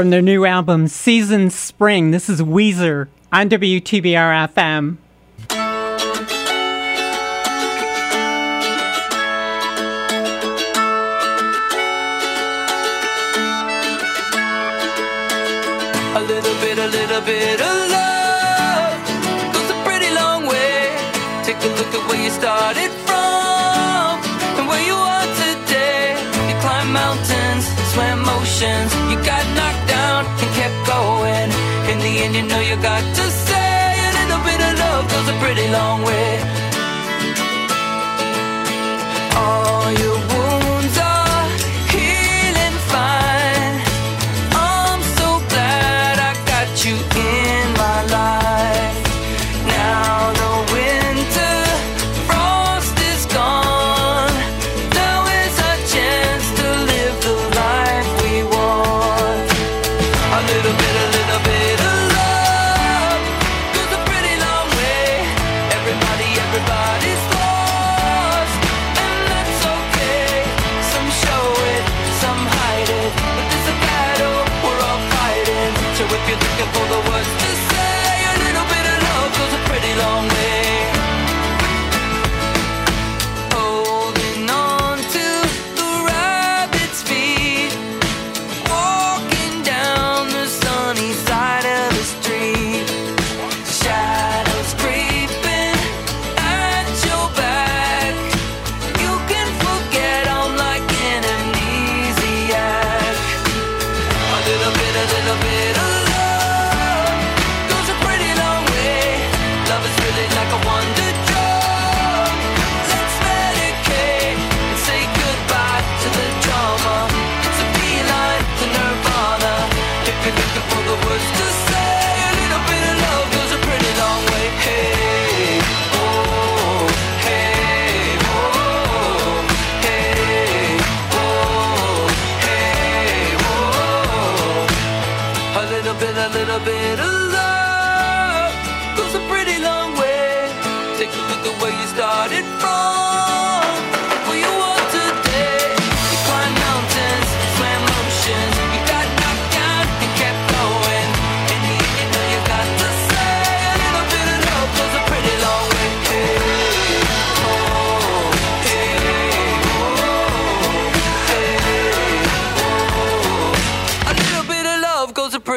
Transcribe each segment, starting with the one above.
from their new album Season Spring. This is Weezer on WTBR FM.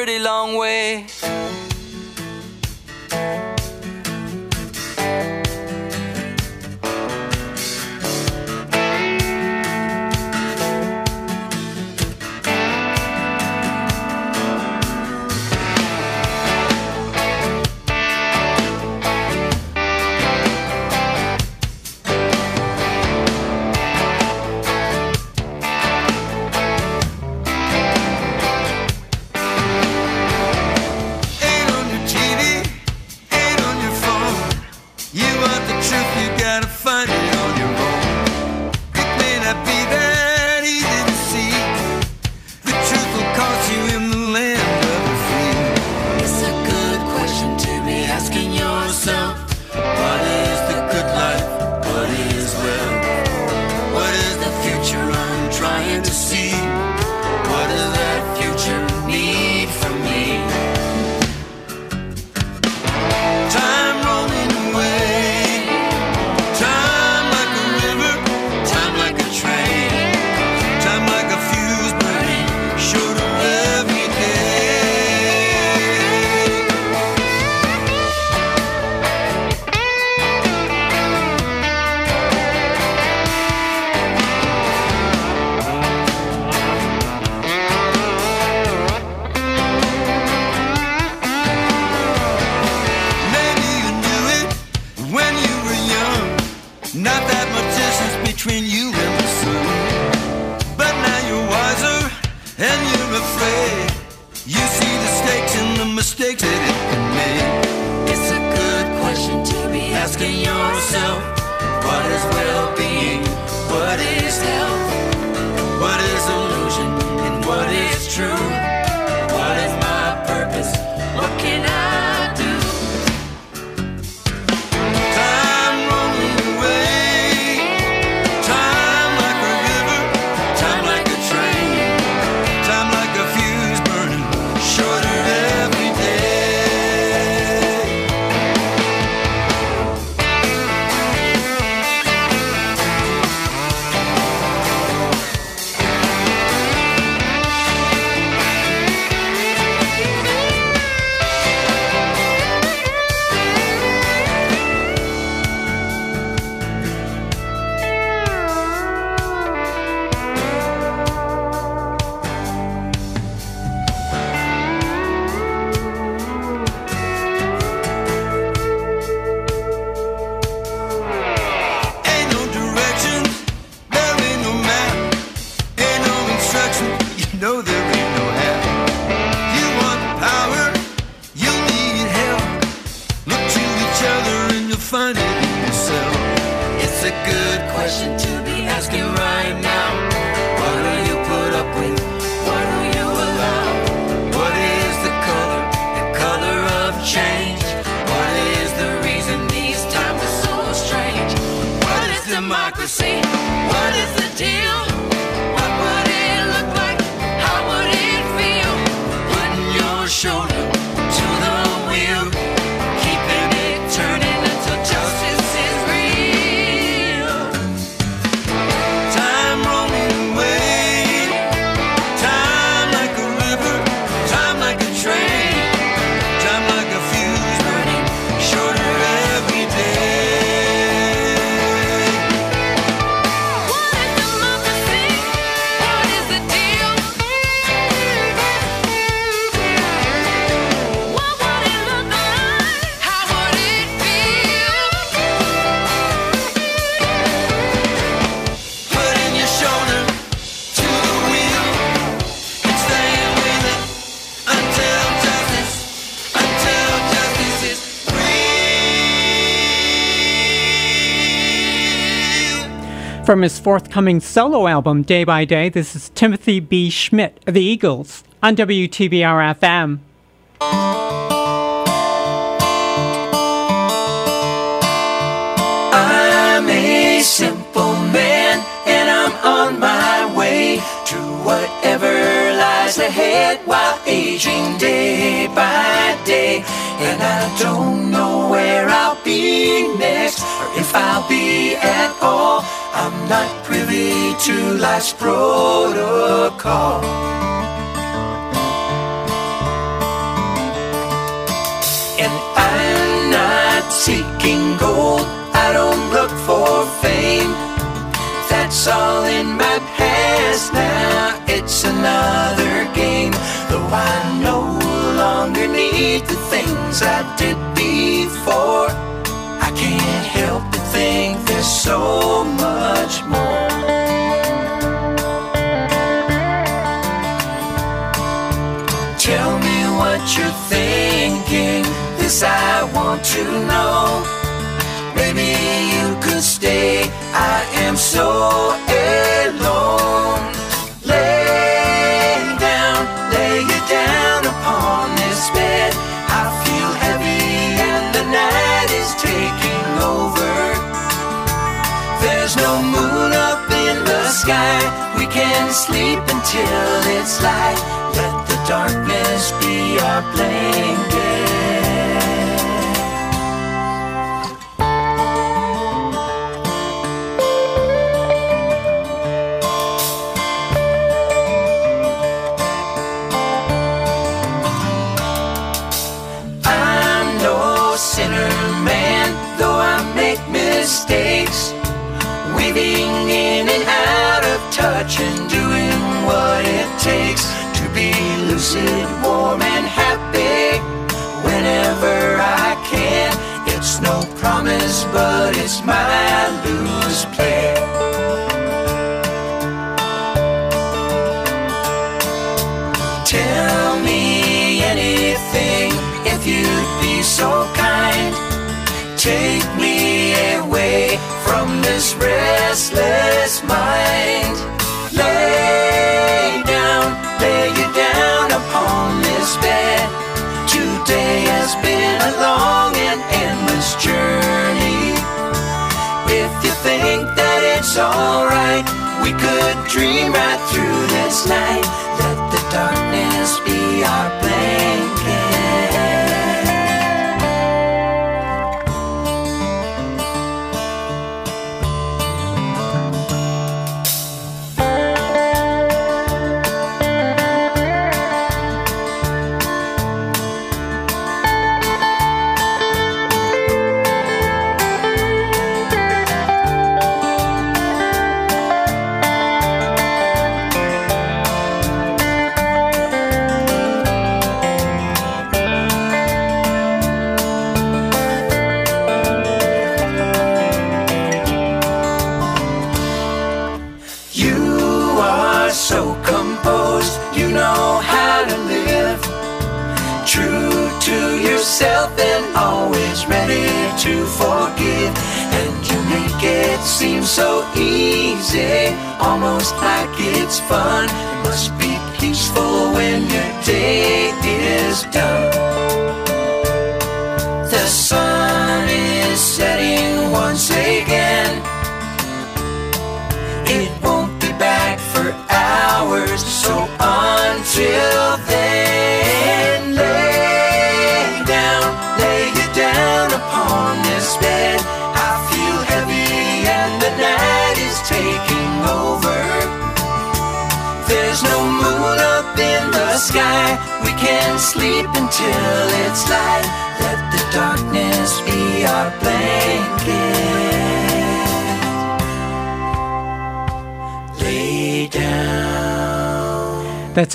pretty long way. From his forthcoming solo album, Day by Day, this is Timothy B. Schmit of the Eagles on WTBR FM. I'm a simple man and I'm on my way to whatever lies ahead while aging day by day. And I don't know where I'll be next or if I'll be at all. I'm not privy to life's protocol. And I'm not seeking gold. I don't look for fame. That's all in my past now. It's another game. Though I no longer need the things I did before. So much more. Tell me what you're thinking. This I want to know. Maybe you could stay. I am so sky. We can sleep until it's light. Let the darkness be our blanket. I'm no sinner, man, though I make mistakes. Weaving in of doing what it takes to be lucid, warm, and happy whenever I can. It's no promise, but it's my lose play. Tell me anything if you'd be so kind. Take me away from this restless mind. Lay down, lay you down upon this bed. Today has been a long and endless journey. If you think that it's alright, we could dream right through this night. Let the darkness be our blanket.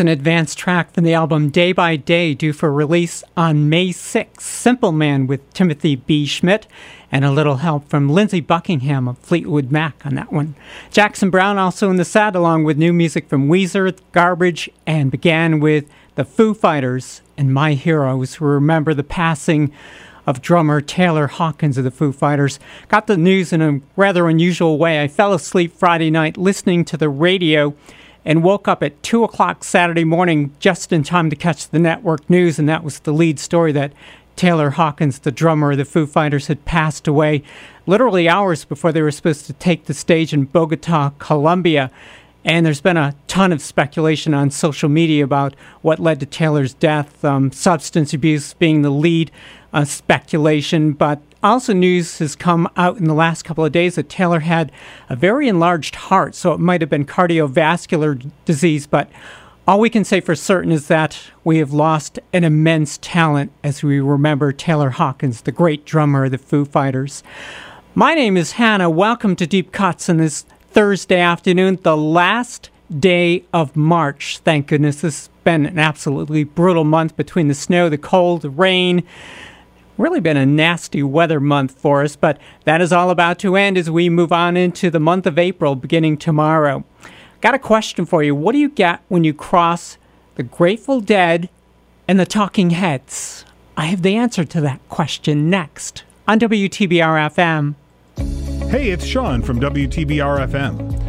Advanced track from the album Day by Day, due for release on May 6th. Simple Man with Timothy B. Schmit, and a little help from Lindsey Buckingham of Fleetwood Mac on that one. Jackson Browne also in the set, along with new music from Weezer, Garbage, and began with the Foo Fighters and My Heroes, who remember the passing of drummer Taylor Hawkins of the Foo Fighters. Got the news in a rather unusual way. I fell asleep Friday night listening to the radio and woke up at 2 o'clock Saturday morning just in time to catch the network news, and that was the lead story that Taylor Hawkins, the drummer of the Foo Fighters, had passed away literally hours before they were supposed to take the stage in Bogota, Colombia. And there's been a ton of speculation on social media about what led to Taylor's death, um, substance abuse being the lead uh, speculation. But also, news has come out in the last couple of days that Taylor had a very enlarged heart, so it might have been cardiovascular disease. But all we can say for certain is that we have lost an immense talent as we remember Taylor Hawkins, the great drummer of the Foo Fighters. My name is Hannah. Welcome to Deep Cuts on this Thursday afternoon, the last day of March. Thank goodness this has been an absolutely brutal month between the snow, the cold, the rain. Really been a nasty weather month for us, but that is all about to end as we move on into the month of April beginning tomorrow. Got a question for you. What do you get when you cross the Grateful Dead and the Talking Heads? I have the answer to that question next on WTBR FM. Hey, it's Sean from WTBR FM.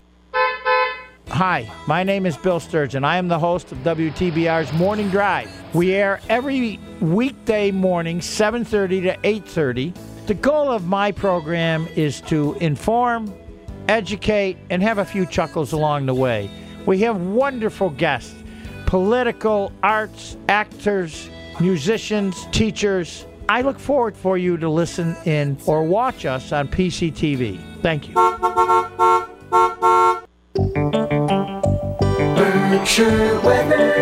Hi, my name is Bill Sturgeon. I am the host of WTBR's Morning Drive. We air every weekday morning, 7:30 to 8:30. The goal of my program is to inform, educate, and have a few chuckles along the way. We have wonderful guests, political, arts, actors, musicians, teachers. I look forward for you to listen in or watch us on PCTV. Thank you. Weather.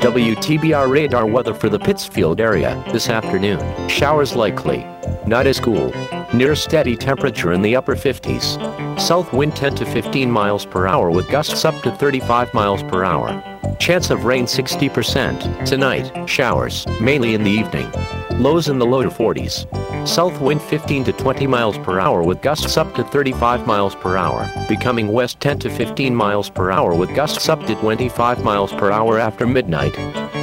WTBR radar weather for the Pittsfield area this afternoon. Showers likely. Not as cool. Near steady temperature in the upper 50s. South wind 10 to 15 miles per hour with gusts up to 35 miles per hour. Chance of rain 60%. Tonight, showers, mainly in the evening. Lows in the low to 40s. South wind 15 to 20 miles per hour with gusts up to 35 miles per hour, becoming west 10 to 15 miles per hour with gusts up to 25 miles per hour after midnight.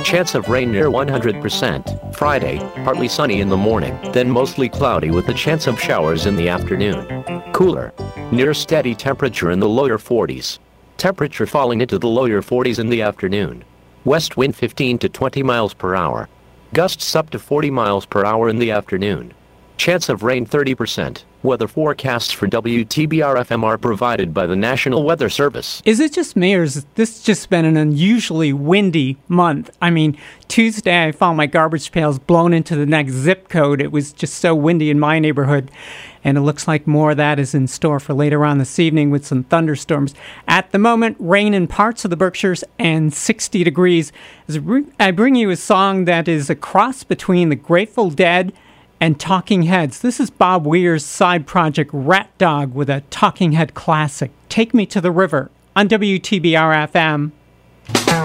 Chance of rain near 100%. Friday, partly sunny in the morning, then mostly cloudy with a chance of showers in the afternoon. Cooler. Near steady temperature in the lower 40s. Temperature falling into the lower 40s in the afternoon. West wind 15 to 20 miles per hour. Gusts up to 40 miles per hour in the afternoon. Chance of rain 30%. Weather forecasts for WTBR FM are provided by the National Weather Service. Is it just me, or has this just been an unusually windy month? I mean, Tuesday I found my garbage pails blown into the next zip code. It was just so windy in my neighborhood, and it looks like more of that is in store for later on this evening with some thunderstorms. At the moment, rain in parts of the Berkshires and 60 degrees. I bring you a song that is a cross between the Grateful Dead and Talking Heads. This is Bob Weir's side project Rat Dog with a Talking Head classic, Take Me to the River, on WTBR FM.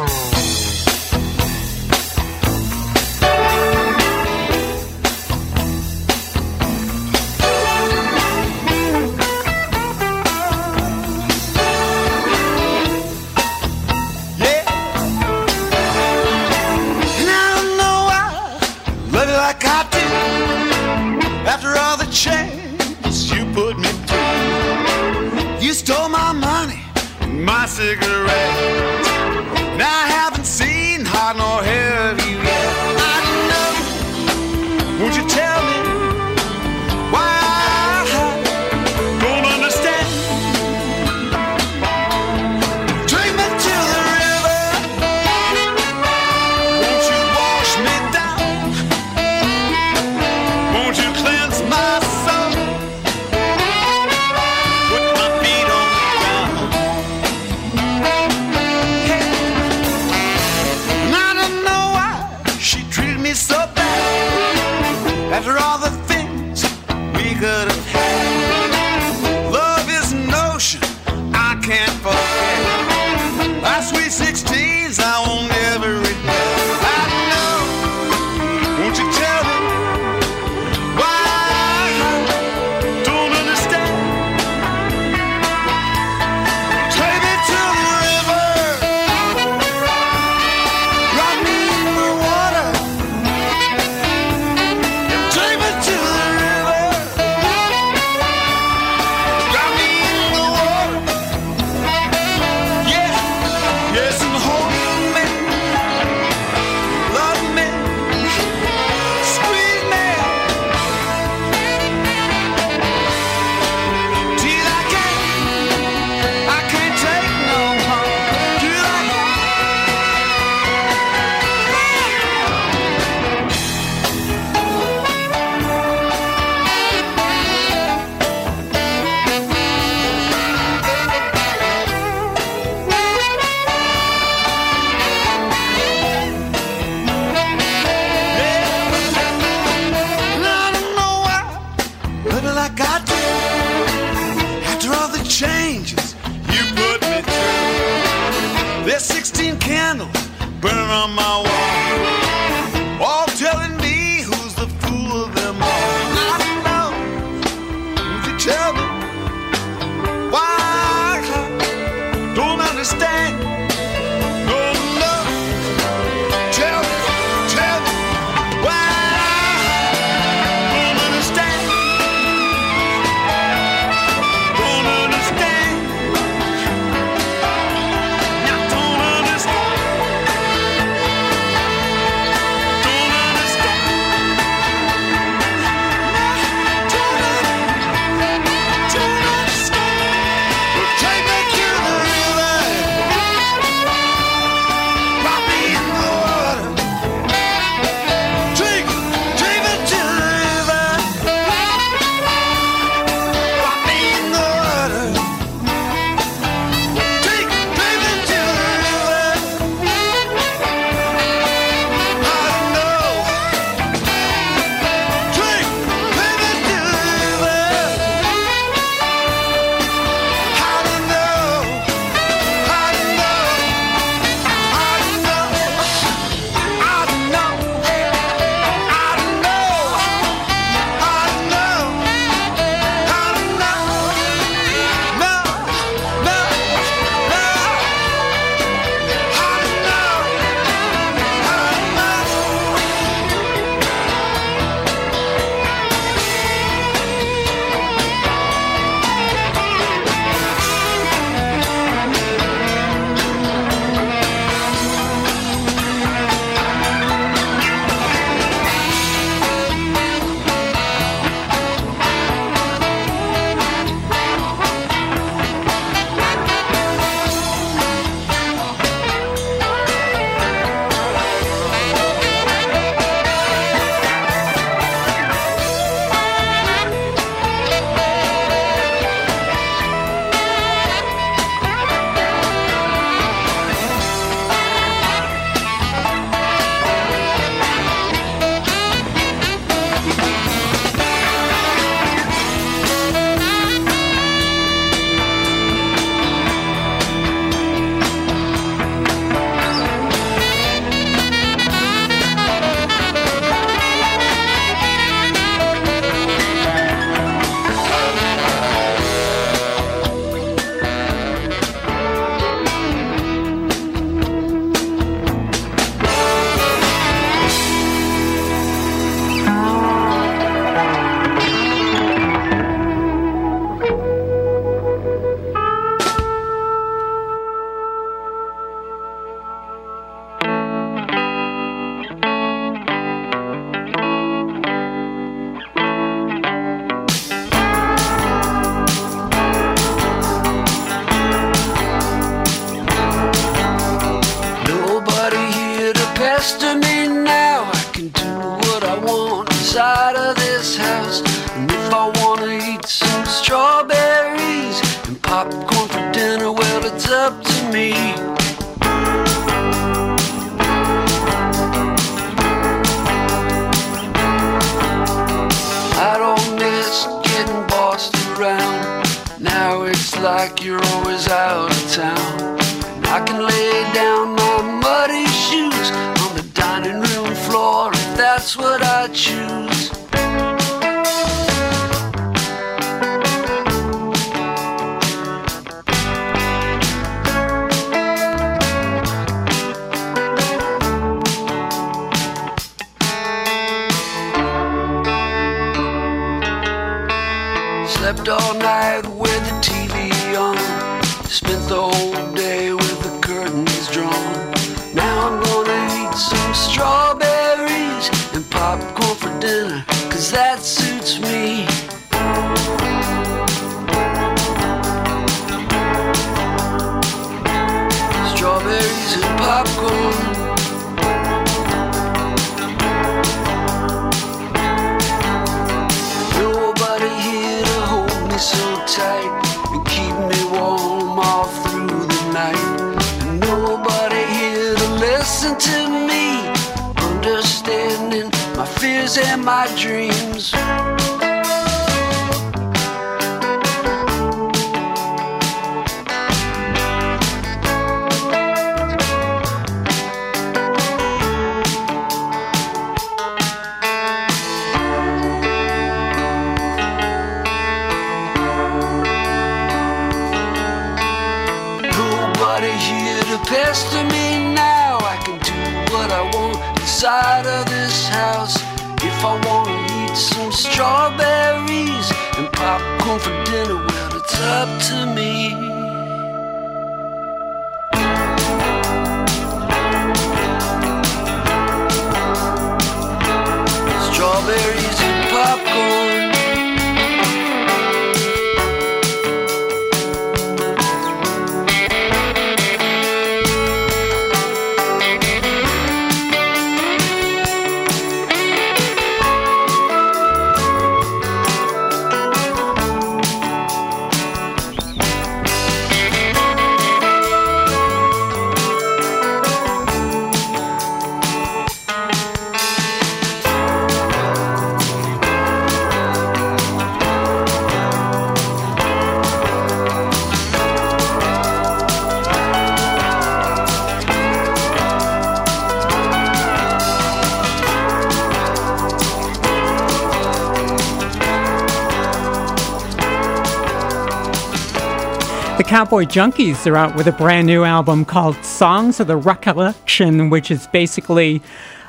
Cowboy Junkies are out with a brand new album called Songs of the Recollection, which is basically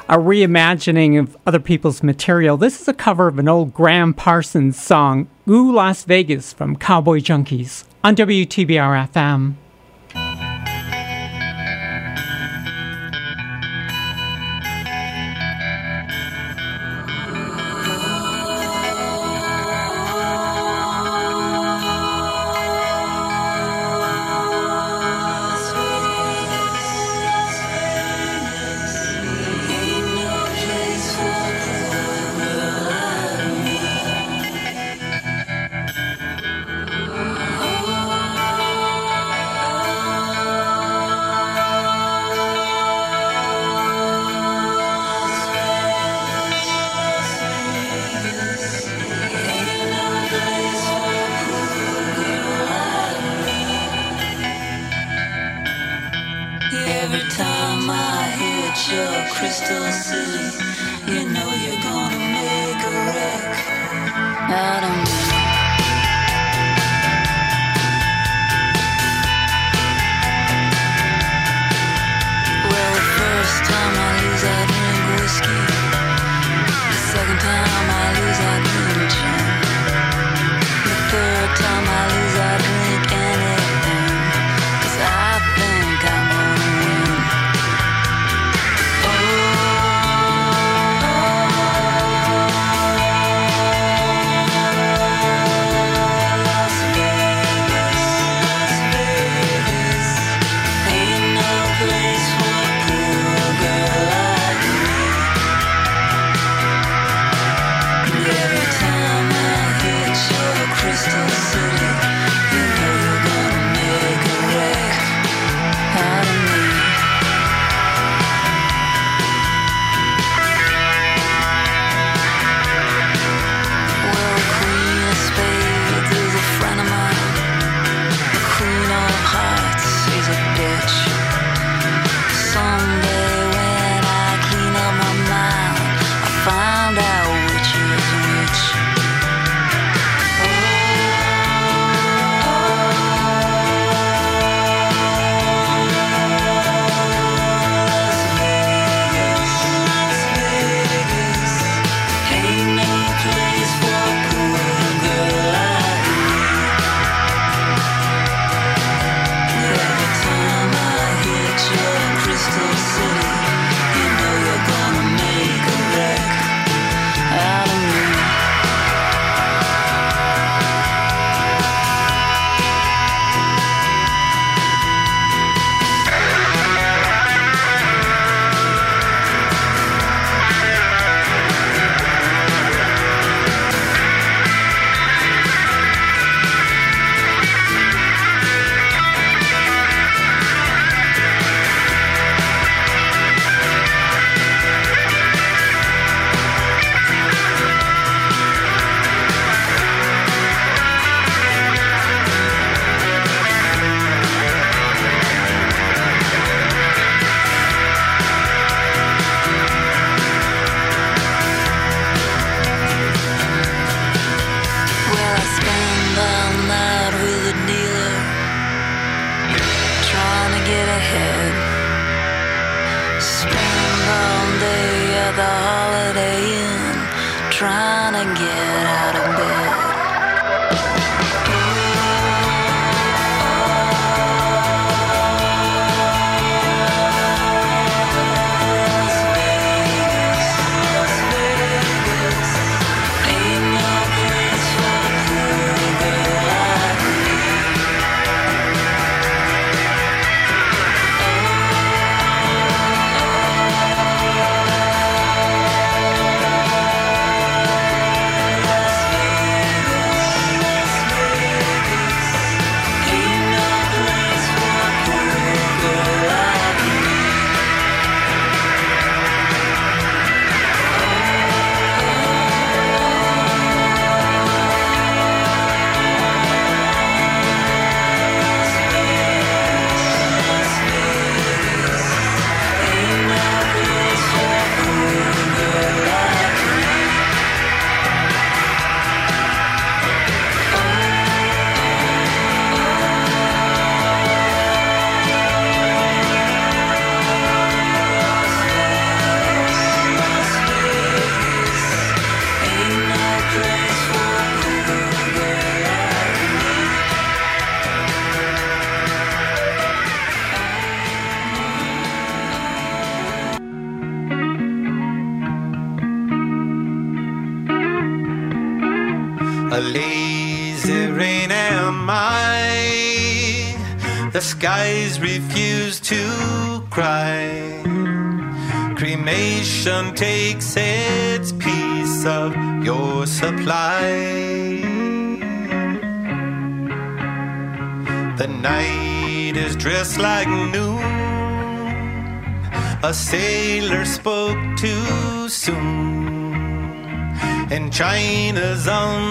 a reimagining of other people's material. This is a cover of an old Gram Parsons song, Ooh Las Vegas, from Cowboy Junkies on WTBR FM. train is on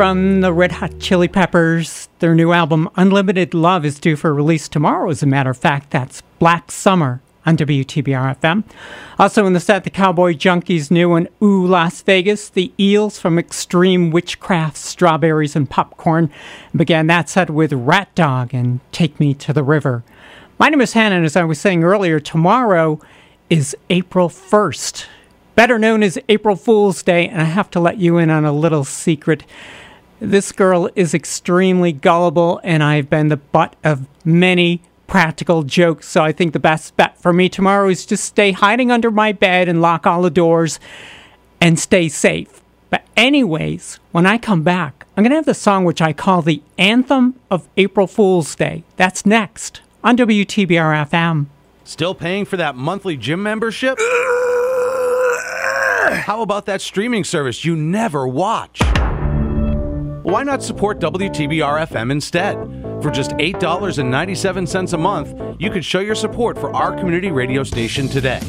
From the Red Hot Chili Peppers, their new album Unlimited Love is due for release tomorrow, as a matter of fact. That's Black Summer on WTBR FM. Also in the set, the Cowboy Junkies' new one, Ooh Las Vegas, the Eels from Extreme Witchcraft, Strawberries and Popcorn. Began that set with Rat Dog and Take Me to the River. My name is Hannah, and as I was saying earlier, tomorrow is April 1st better known as April Fool's Day, and I have to let you in on a little secret. This girl is extremely gullible, and I've been the butt of many practical jokes. So I think the best bet for me tomorrow is just stay hiding under my bed and lock all the doors and stay safe. But, anyways, when I come back, I'm going to have the song which I call the Anthem of April Fool's Day. That's next on WTBR FM. Still paying for that monthly gym membership? How about that streaming service you never watch? Why not support WTBR FM instead? For just $8.97 a month, you could show your support for our community radio station today.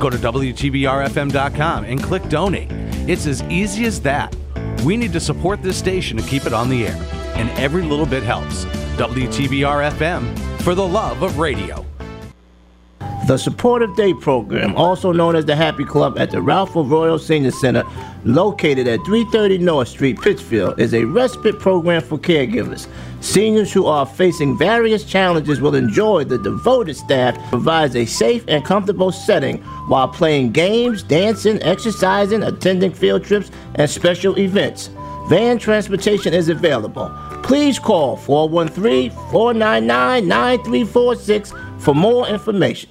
Go to WTBRFM.com and click donate. It's as easy as that. We need to support this station to keep it on the air, and every little bit helps. WTBR FM for the love of radio. The Supportive Day Program, also known as the Happy Club at the Ralph Froio Senior Center, located at 330 North Street, Pittsfield, is a respite program for caregivers. Seniors who are facing various challenges will enjoy the devoted staff provides a safe and comfortable setting while playing games, dancing, exercising, attending field trips, and special events. Van transportation is available. Please call 413 499 9346 for more information.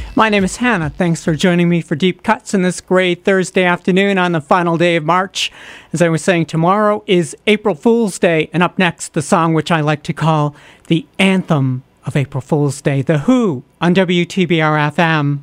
My name is Hannah. Thanks for joining me for Deep Cuts in this gray Thursday afternoon on the final day of March. As I was saying, tomorrow is April Fool's Day, and up next, the song which I like to call the anthem of April Fool's Day, The Who on WTBR FM.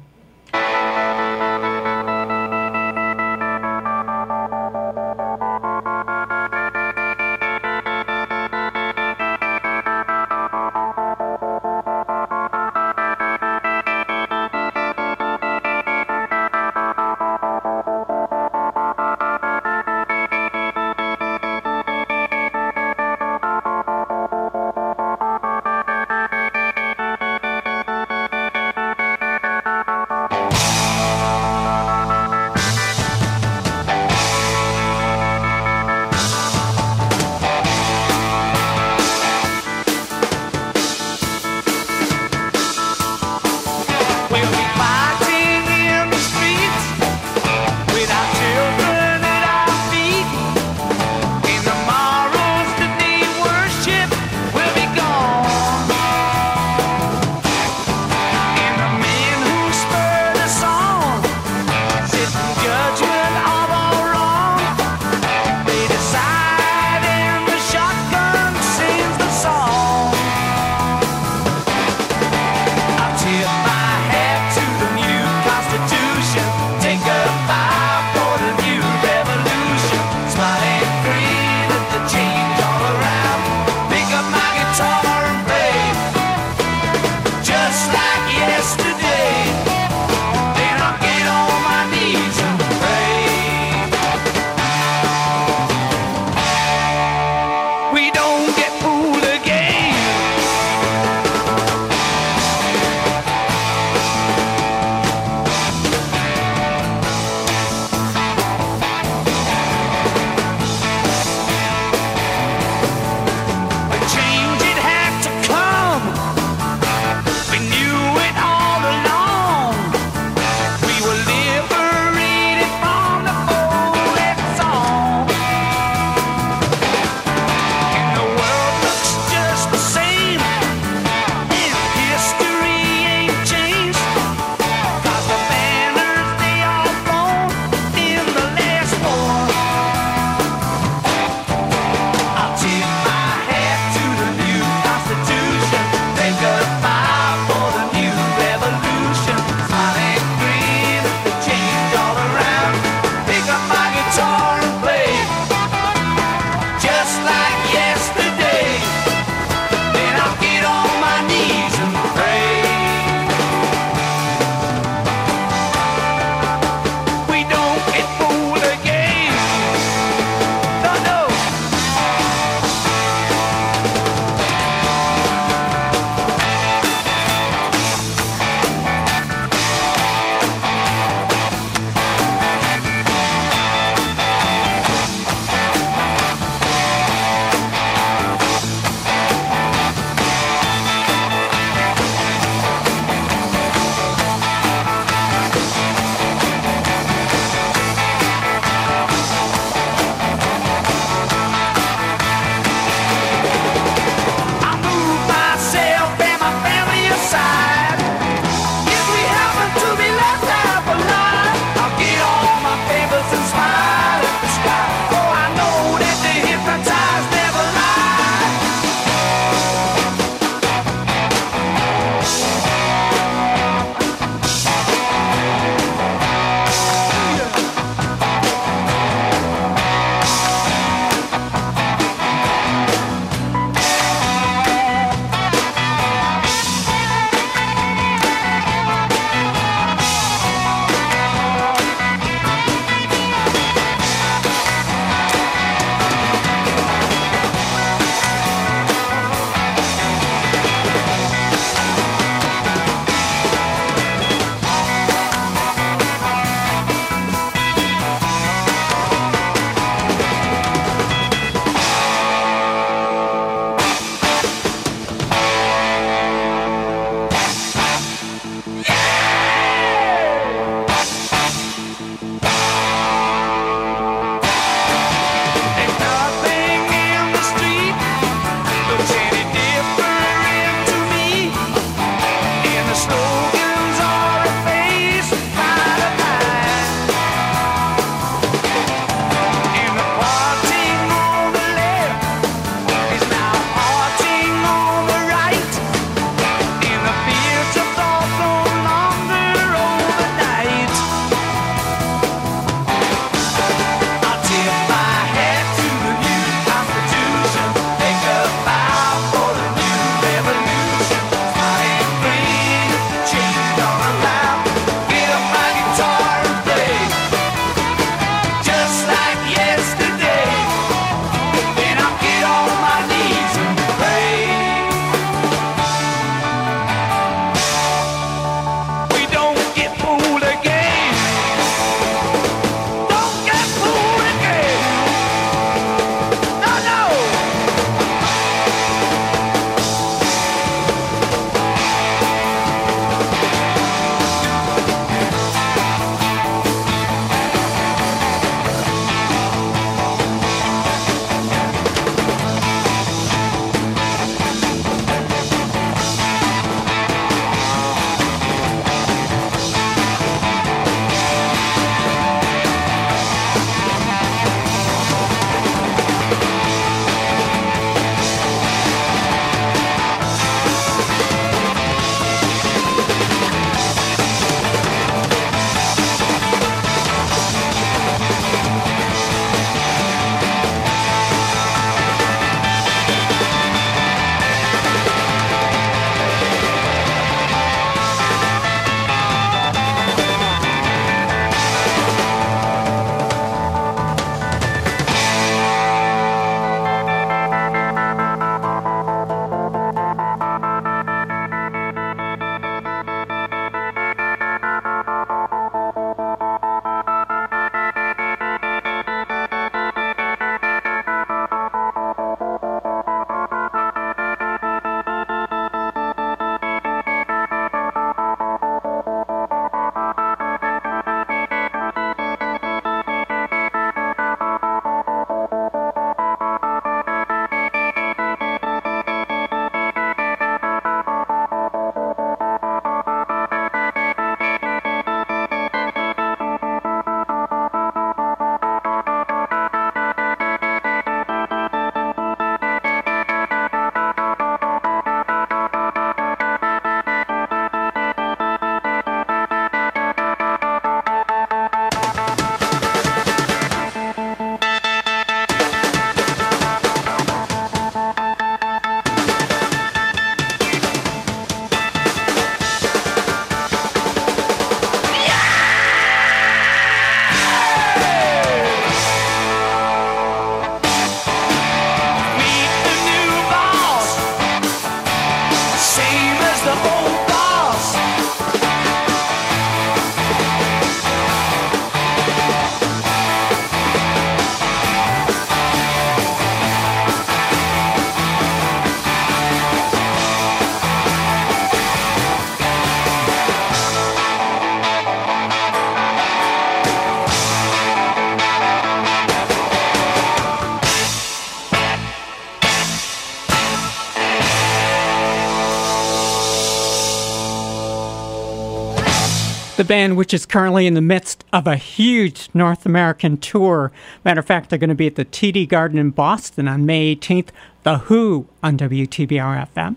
Band, which is currently in the midst of a huge North American tour. Matter of fact, they're going to be at the TD Garden in Boston on May 18th. The Who on WTBR FM.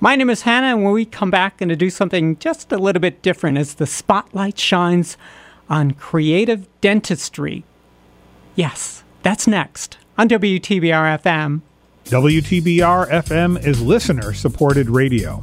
My name is Hannah, and when we come back, going to do something just a little bit different as the spotlight shines on creative dentistry. Yes, that's next on WTBR FM. WTBR FM is listener supported radio.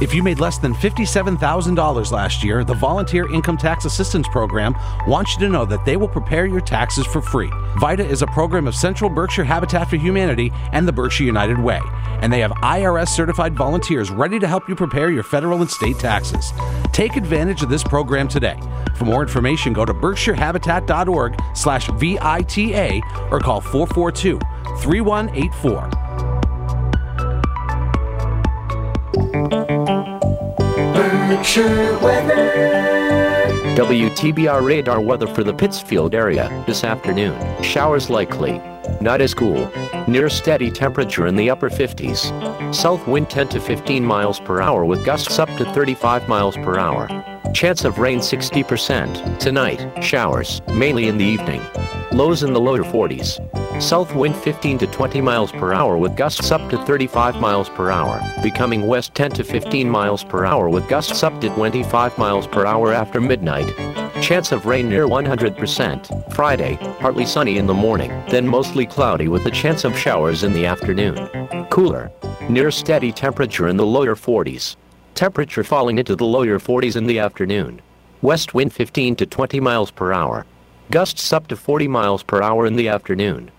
If you made less than $57,000 last year, the Volunteer Income Tax Assistance Program wants you to know that they will prepare your taxes for free. VITA is a program of Central Berkshire Habitat for Humanity and the Berkshire United Way, and they have IRS certified volunteers ready to help you prepare your federal and state taxes. Take advantage of this program today. For more information, go to berkshirehabitat.org/vita or call 442 3184. Weather. WTBR radar weather for the Pittsfield area this afternoon. Showers likely. Not as cool. Near steady temperature in the upper 50s. South wind 10 to 15 miles per hour with gusts up to 35 miles per hour. Chance of rain 60%. Tonight, showers, mainly in the evening. Lows in the lower 40s. South wind 15 to 20 miles per hour with gusts up to 35 miles per hour, becoming west 10 to 15 miles per hour with gusts up to 25 miles per hour after midnight. Chance of rain near 100%. Friday, partly sunny in the morning, then mostly cloudy with a chance of showers in the afternoon. Cooler. Near steady temperature in the lower 40s. Temperature falling into the lower 40s in the afternoon. West wind 15 to 20 miles per hour. Gusts up to 40 miles per hour in the afternoon.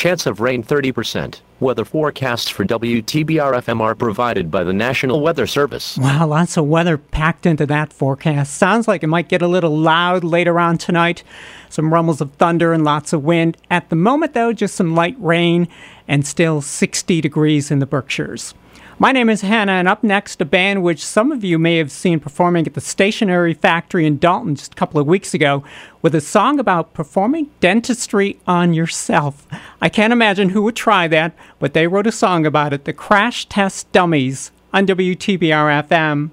Chance of rain 30%. Weather forecasts for WTBR FM are provided by the National Weather Service. Wow, lots of weather packed into that forecast. Sounds like it might get a little loud later on tonight. Some rumbles of thunder and lots of wind. At the moment, though, just some light rain and still 60 degrees in the Berkshires. My name is Hannah, and up next, a band which some of you may have seen performing at the Stationery Factory in Dalton just a couple of weeks ago with a song about performing dentistry on yourself. I can't imagine who would try that, but they wrote a song about it, the Crash Test Dummies, on WTBR FM.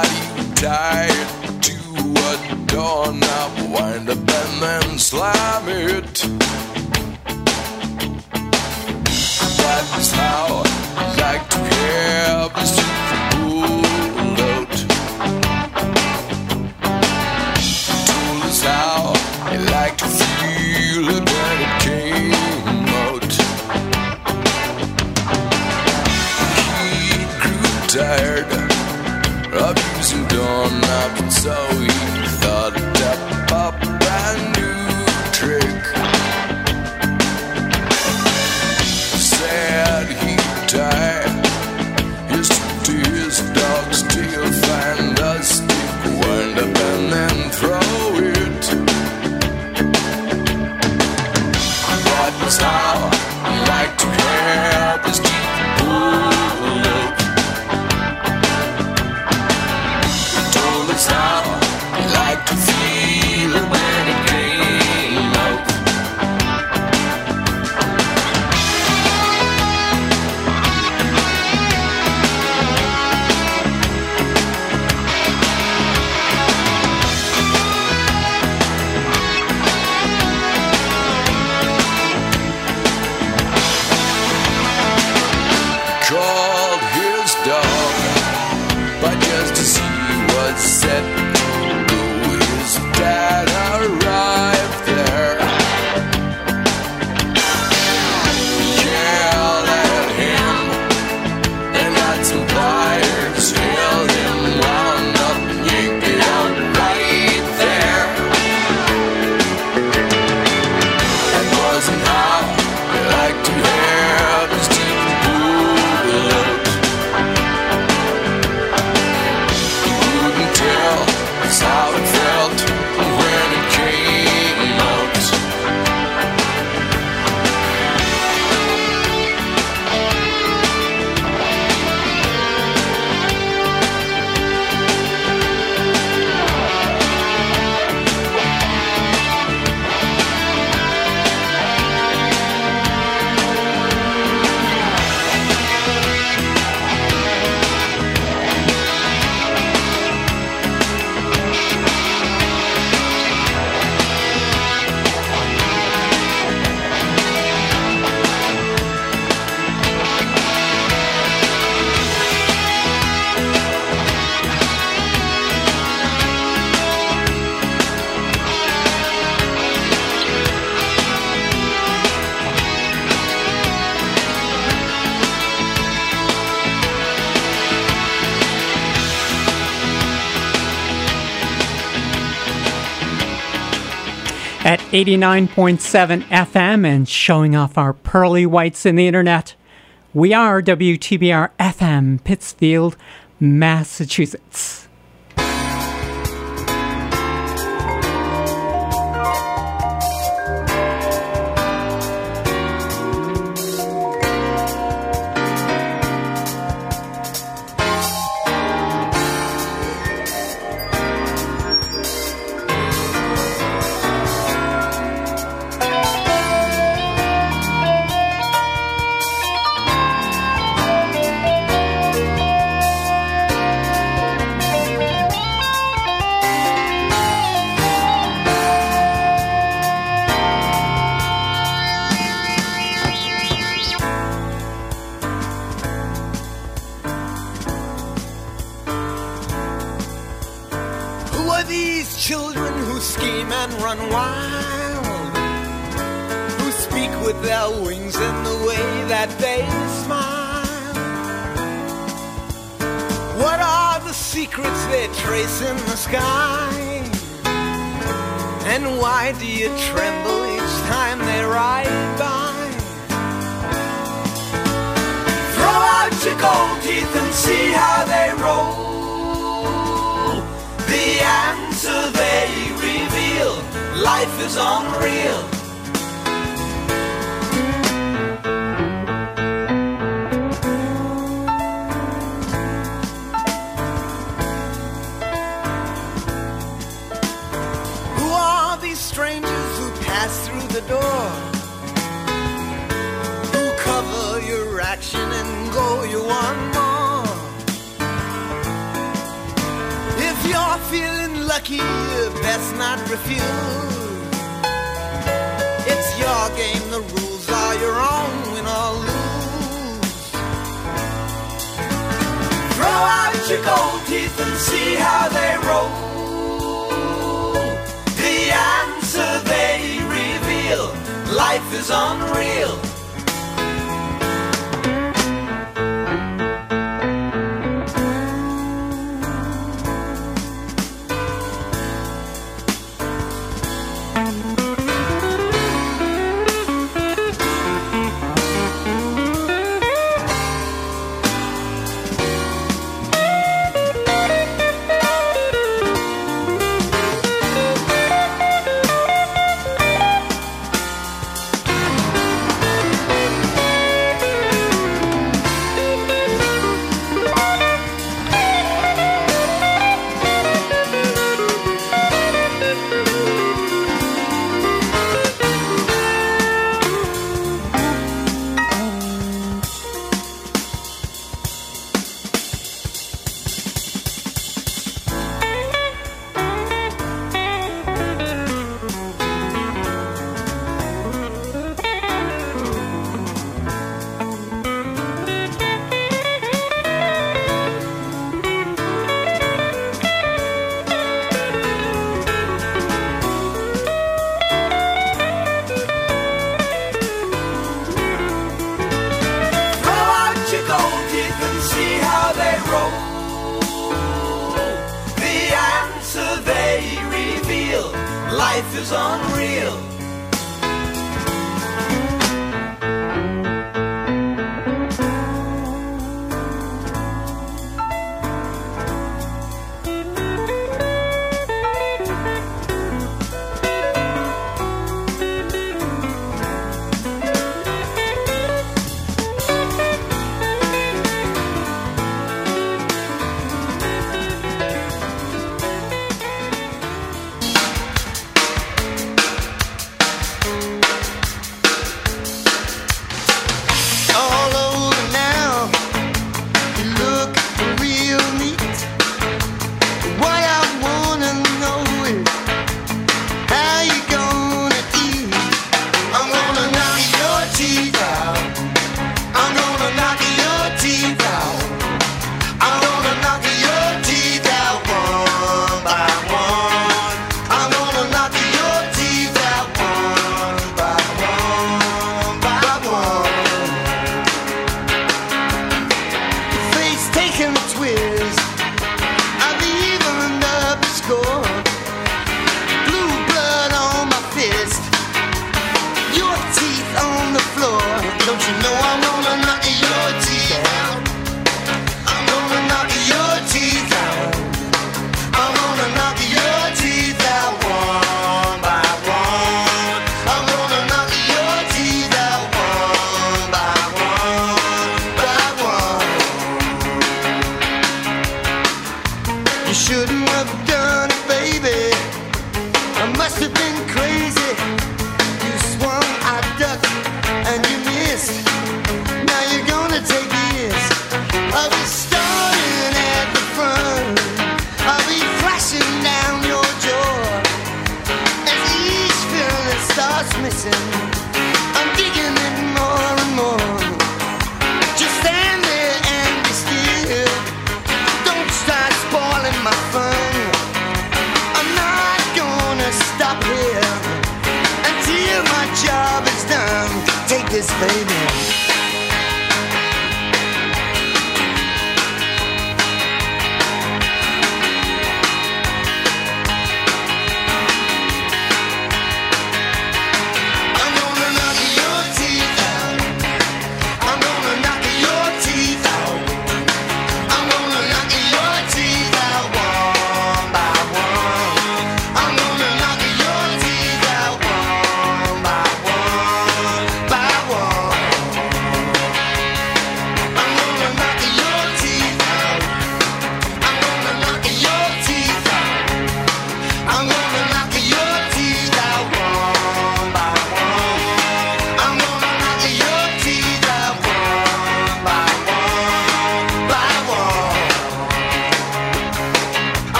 He tied to a doorknob, wind up and then slam it. That was how I like to have his pulled out. Told us how I like to feel it when it came out. He grew tired doorknobs, and so he thought 89.7 FM and showing off our pearly whites in the internet. We are WTBR FM, Pittsfield, Massachusetts.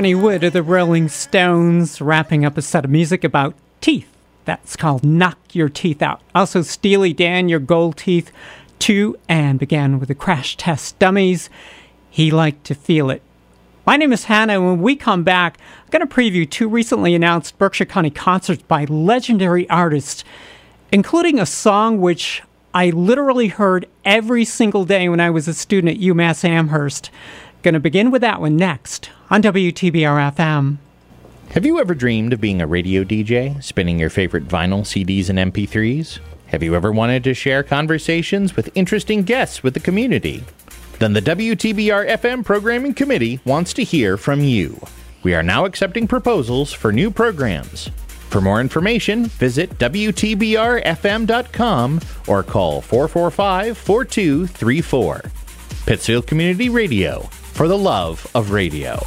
Ronnie Wood of the Rolling Stones wrapping up a set of music about teeth. That's called Knock Your Teeth Out. Also, Steely Dan, Your Gold Teeth 2, and began with the Crash Test Dummies. He liked to feel it. My name is Hannah, and when we come back, I'm going to preview two recently announced Berkshire County concerts by legendary artists, including a song which I literally heard every single day when I was a student at UMass Amherst. Going to begin with that one next on WTBR FM. Have you ever dreamed of being a radio DJ, spinning your favorite vinyl, CDs, and MP3s? Have you ever wanted to share conversations with interesting guests with the community? Then the WTBR FM Programming Committee wants to hear from you. We are now accepting proposals for new programs. For more information, visit WTBRFM.com or call 445 4234. Pittsfield Community Radio, for the love of radio.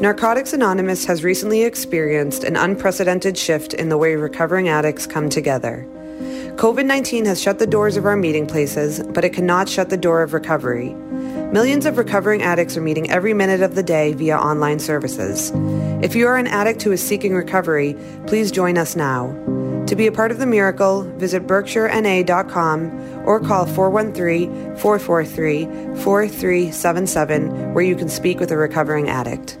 Narcotics Anonymous has recently experienced an unprecedented shift in the way recovering addicts come together. COVID 19 has shut the doors of our meeting places, but it cannot shut the door of recovery. Millions of recovering addicts are meeting every minute of the day via online services. If you are an addict who is seeking recovery, please join us now. To be a part of the miracle, visit berkshirena.com or call 413 443 4377 where you can speak with a recovering addict.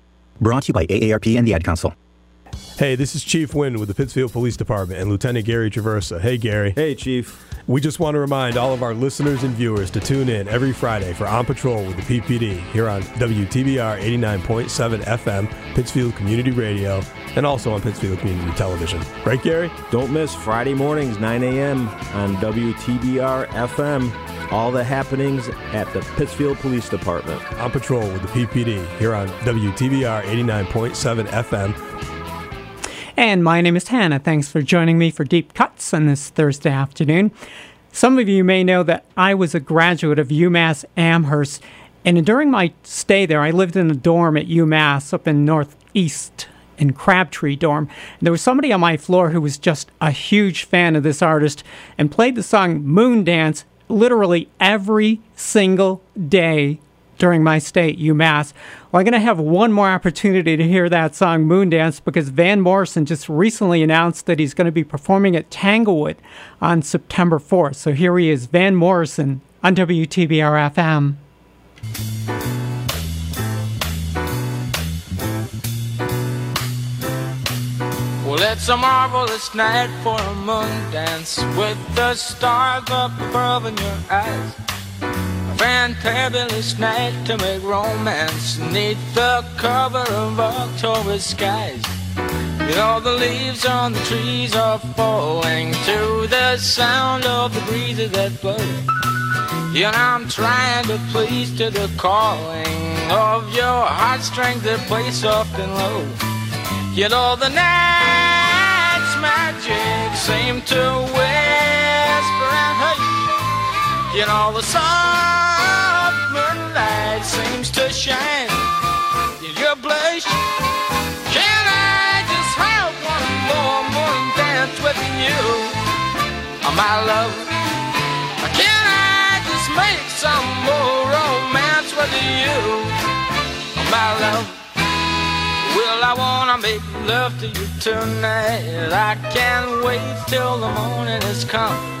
Brought to you by AARP and the Ad Council. Hey, this is Chief Wynn with the Pittsfield Police Department and Lieutenant Gary Traversa. Hey, Gary. Hey, Chief. We just want to remind all of our listeners and viewers to tune in every Friday for On Patrol with the PPD here on WTBR 89.7 FM, Pittsfield Community Radio, and also on Pittsfield Community Television. Right, Gary? Don't miss Friday mornings, 9 a.m. on WTBR FM. All the happenings at the Pittsfield Police Department. On Patrol with the PPD here on WTBR 89.7 FM. And my name is Hannah. Thanks for joining me for Deep Cuts on this Thursday afternoon. Some of you may know that I was a graduate of UMass Amherst, and during my stay there, I lived in a dorm at UMass up in Northeast in Crabtree dorm. And there was somebody on my floor who was just a huge fan of this artist and played the song Moon Dance literally every single day during my stay at UMass. Well, I'm going to have one more opportunity to hear that song Moon Dance because Van Morrison just recently announced that he's going to be performing at Tanglewood on September 4th. So here he is, Van Morrison on WTBR FM. Well, it's a marvelous night for a moon dance with the stars up above in your eyes. Fantabulous night to make romance neath the cover of October skies. You know, the leaves on the trees are falling to the sound of the breezes that blow. Know, I'm trying to please to the calling of your heartstrings that play soft and low. You know, the night's magic seem to whisper and hush. You know, the soft moonlight seems to shine in your blush. Can I just have one more morning dance with you, oh, my love? Can I just make some more romance with you, oh, my love? Well, I wanna make love to you tonight. I can't wait till the morning has come.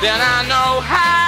Then I know how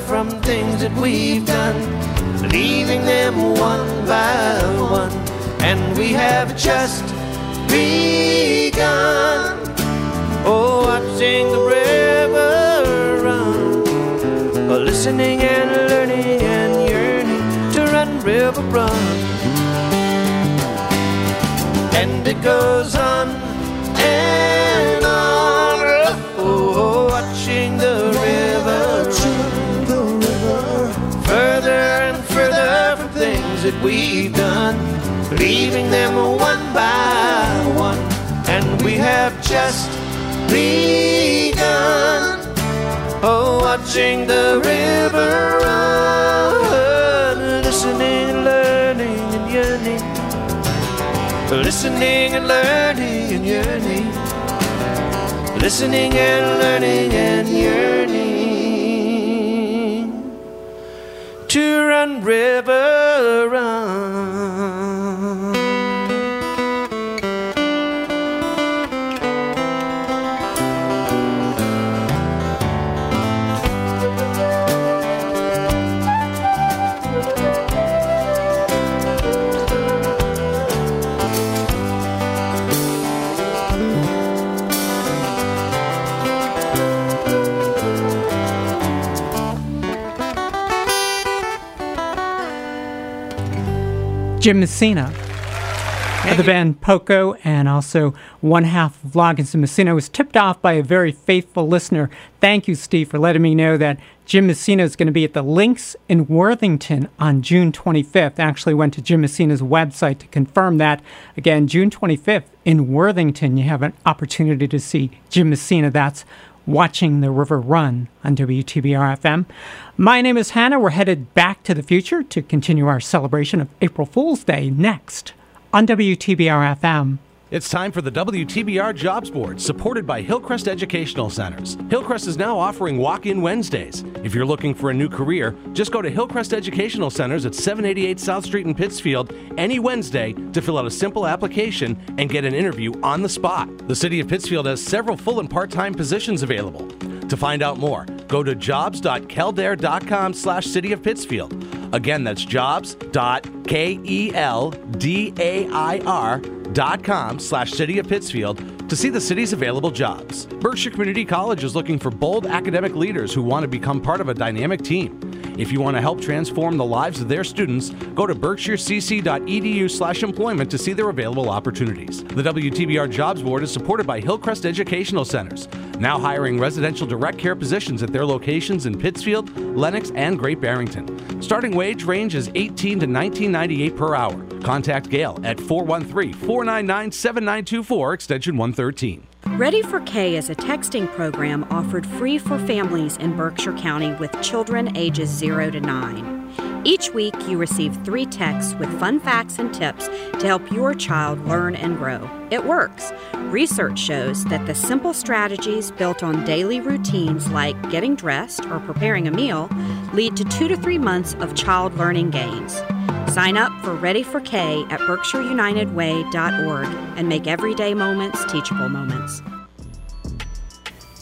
from things that we've done, leaving them one by one. And we have just begun. Oh, watching the river run, oh, listening and learning and yearning to run, river, run. And it goes on that we've done, leaving them one by one. And we have just begun. Oh, watching the river run, listening learning and yearning. Listening and learning and yearning listening and learning and yearning to run, river, run. Jim Messina of the band Poco and also one half of Loggins and Messina was tipped off by a very faithful listener. Thank you, Steve, for letting me know that Jim Messina is going to be at the Links in Worthington on June 25th. Actually went to Jim Messina's website to confirm that. Again, June 25th in Worthington, you have an opportunity to see Jim Messina. That's watching the river run on WTBR FM. My name is Hannah. We're headed back to the future to continue our celebration of April Fool's Day next on WTBR FM. It's time for the WTBR Jobs Board, supported by Hillcrest Educational Centers. Hillcrest is now offering walk in Wednesdays. If you're looking for a new career, just go to Hillcrest Educational Centers at 788 South Street in Pittsfield any Wednesday to fill out a simple application and get an interview on the spot. The City of Pittsfield has several full and part time positions available. To find out more, go to jobs.keldare.com slash City of Pittsfield. Again, that's jobs.keldar.com slash city of Pittsfield to see the city's available jobs. Berkshire Community College is looking for bold academic leaders who want to become part of a dynamic team. If you want to help transform the lives of their students, go to berkshirecc.edu slash employment to see their available opportunities. The WTBR Jobs Board is supported by Hillcrest Educational Centers, now hiring residential direct care positions at their locations in Pittsfield, Lenox, and Great Barrington. Starting wage range is 18 to 19.98 per hour. Contact Gail at 413-499-7924 extension 113. Ready for K is a texting program offered free for families in Berkshire County with children ages 0 to 9. Each week, you receive three texts with fun facts and tips to help your child learn and grow. It works. Research shows that the simple strategies built on daily routines like getting dressed or preparing a meal lead to two to three months of child learning gains. Sign up for Ready for K at berkshireunitedway.org and make everyday moments teachable moments.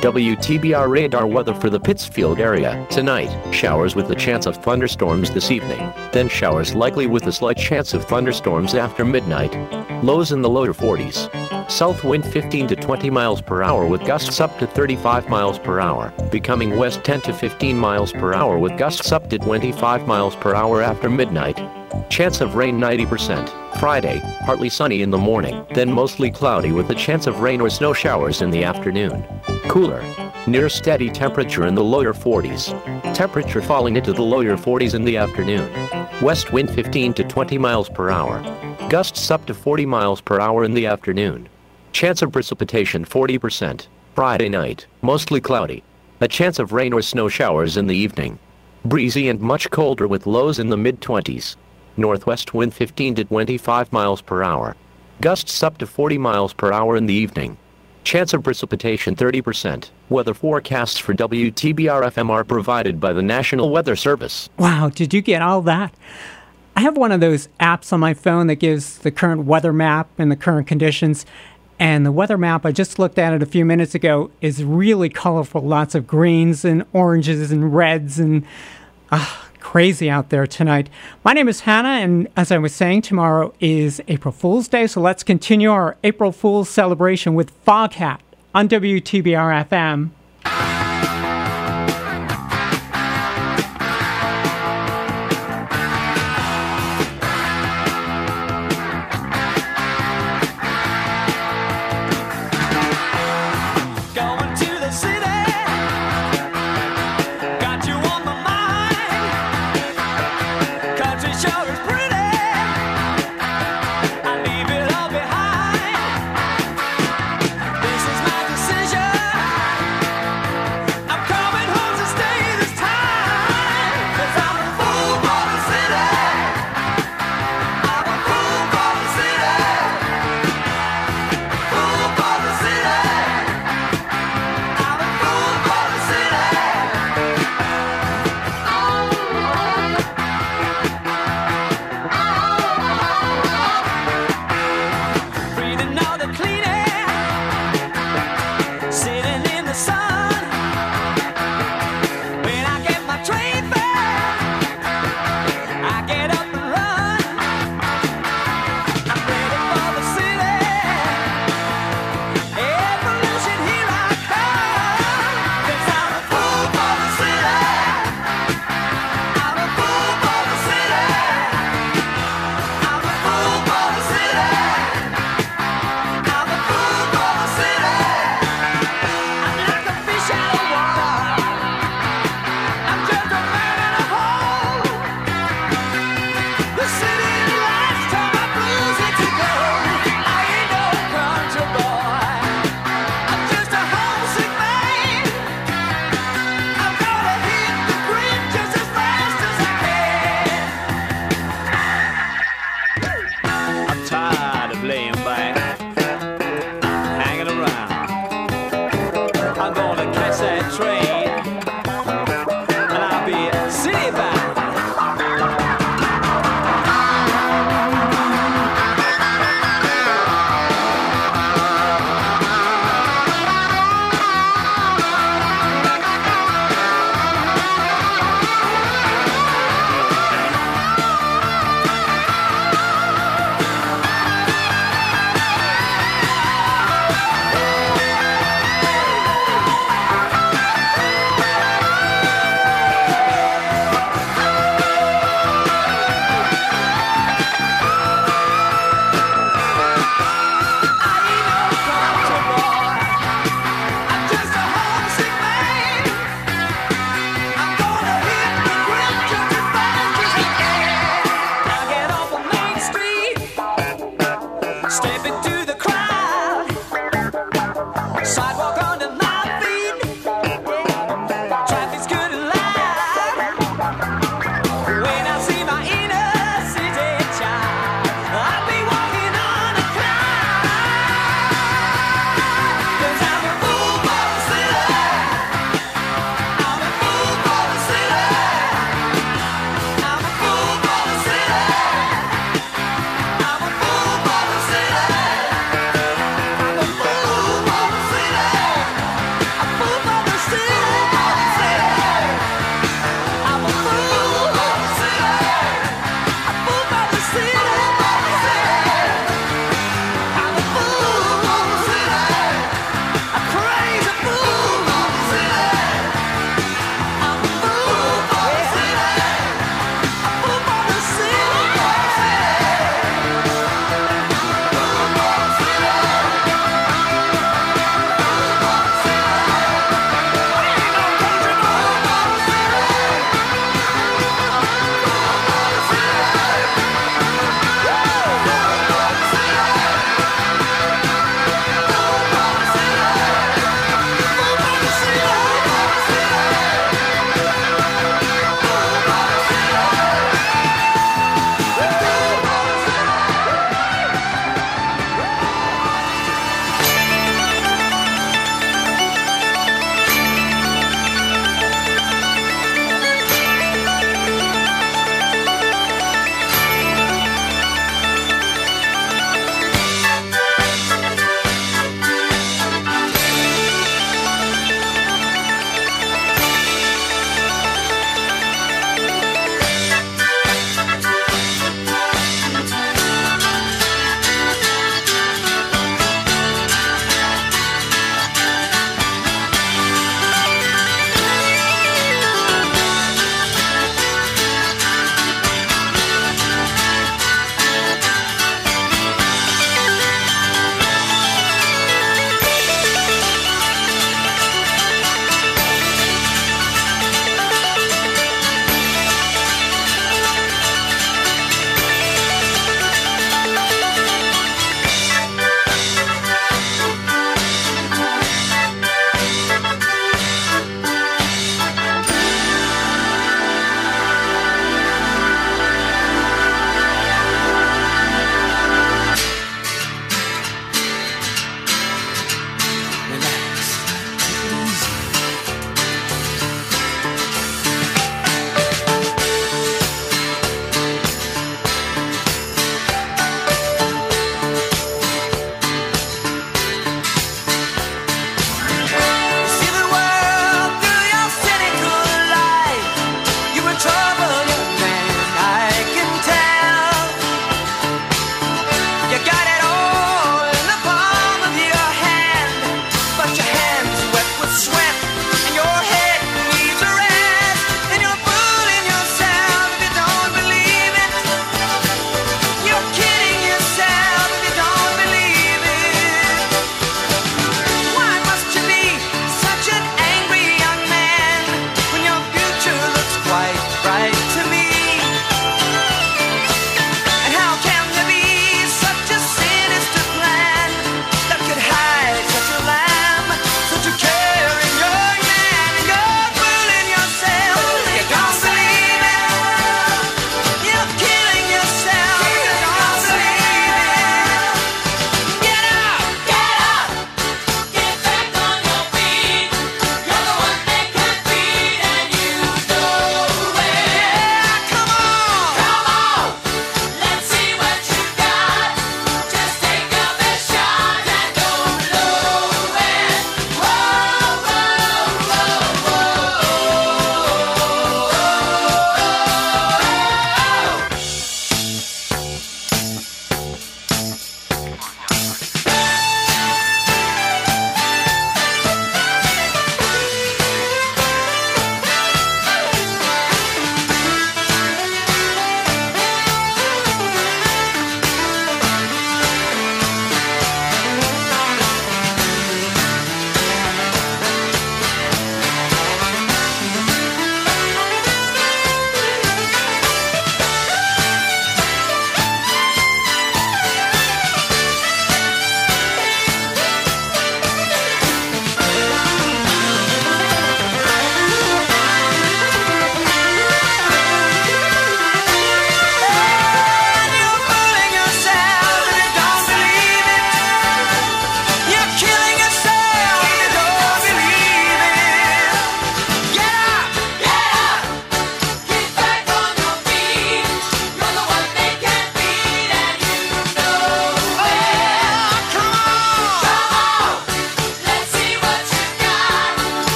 WTBR radar weather for the Pittsfield area. Tonight, showers with a chance of thunderstorms this evening. Then showers likely with a slight chance of thunderstorms after midnight. Lows in the lower 40s. South wind 15 to 20 miles per hour with gusts up to 35 miles per hour. Becoming west 10 to 15 miles per hour with gusts up to 25 miles per hour after midnight. Chance of rain 90%. Friday, partly sunny in the morning, then mostly cloudy with a chance of rain or snow showers in the afternoon. Cooler. Near steady temperature in the lower 40s. Temperature falling into the lower 40s in the afternoon. West wind 15 to 20 miles per hour. Gusts up to 40 miles per hour in the afternoon. Chance of precipitation 40%. Friday night, mostly cloudy. A chance of rain or snow showers in the evening. Breezy and much colder with lows in the mid 20s. Northwest wind 15 to 25 miles per hour. Gusts up to 40 miles per hour in the evening. Chance of precipitation 30%. Weather forecasts for WTBR FM are provided by the National Weather Service. Wow, did you get all that? I have one of those apps on my phone that gives the current weather map and the current conditions. And the weather map, I just looked at it a few minutes ago, is really colorful. Lots of greens and oranges and reds and ah, crazy out there tonight. My name is Hannah, and as I was saying, tomorrow is April Fool's Day. So let's continue our April Fool's celebration with Foghat on WTBR FM.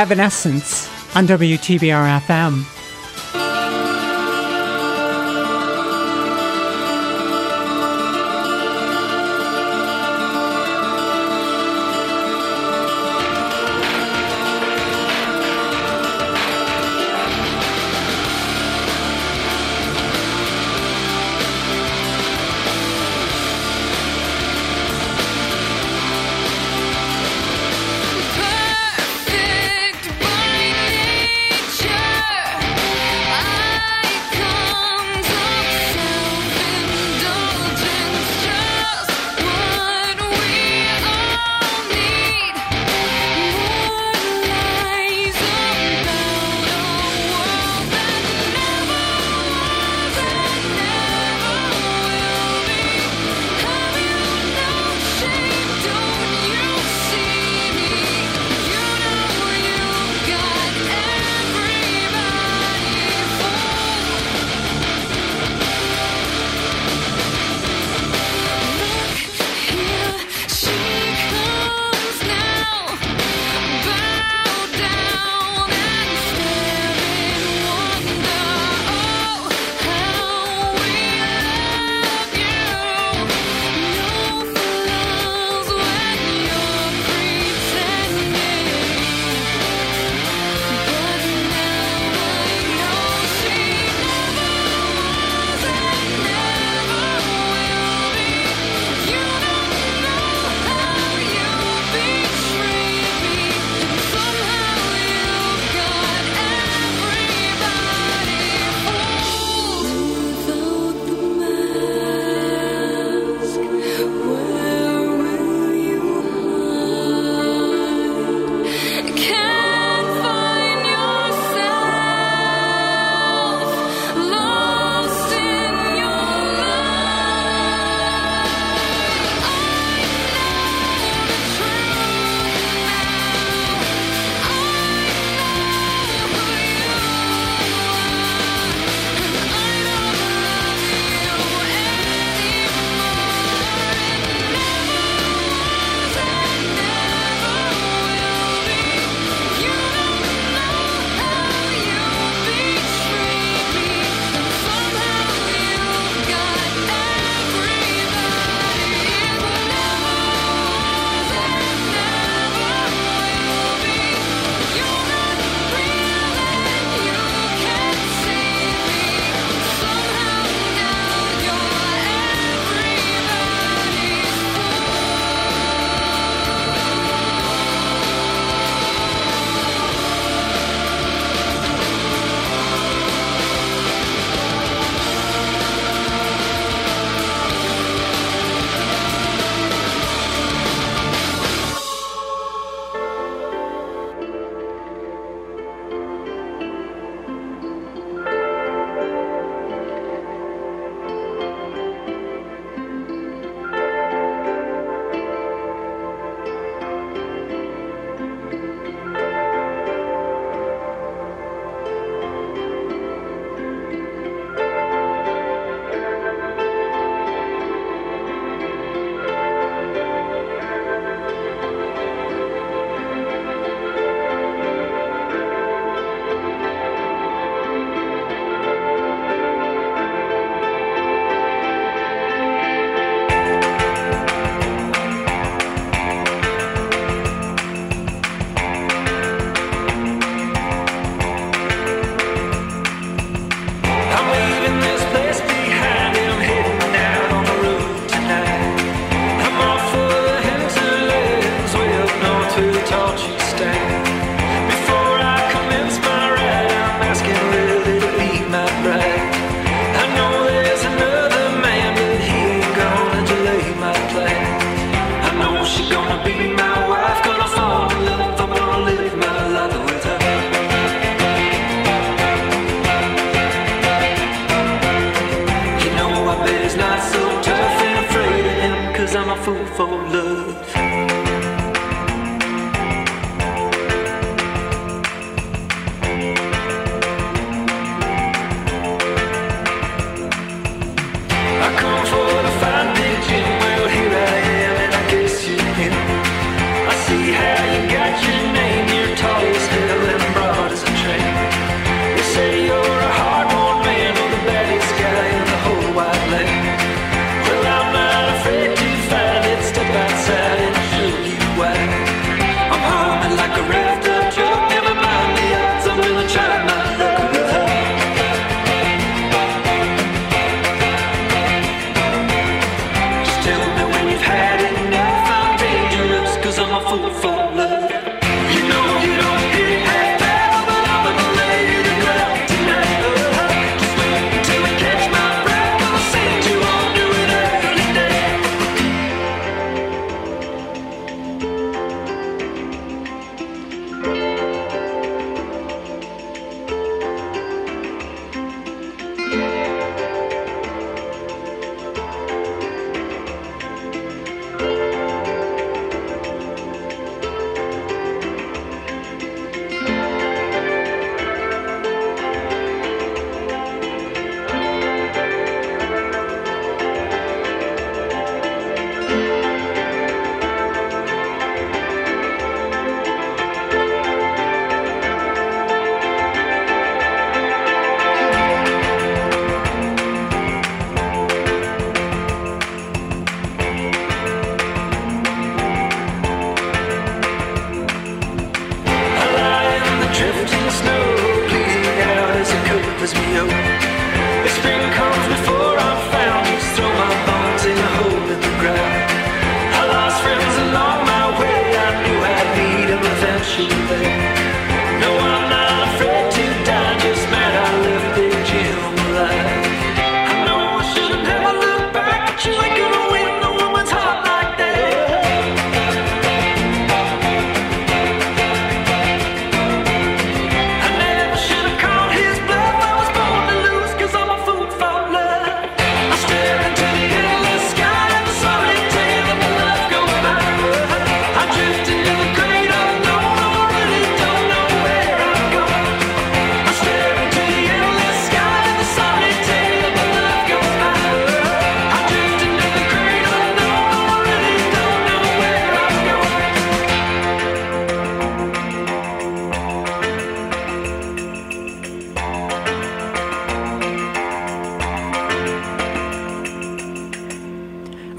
Evanescence on WTBR FM.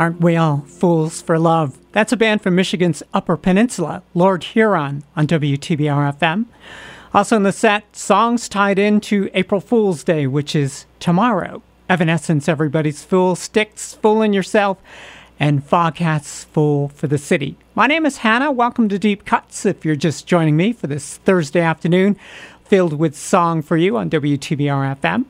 Aren't we all fools for love? That's a band from Michigan's Upper Peninsula, Lord Huron, on WTBR FM. Also in the set, songs tied into April Fool's Day, which is tomorrow. Evanescence, Everybody's Fool, Styx, Fooling Yourself, and Foghat's Fool for the City. My name is Hannah. Welcome to Deep Cuts if you're just joining me for this Thursday afternoon filled with song for you on WTBR FM.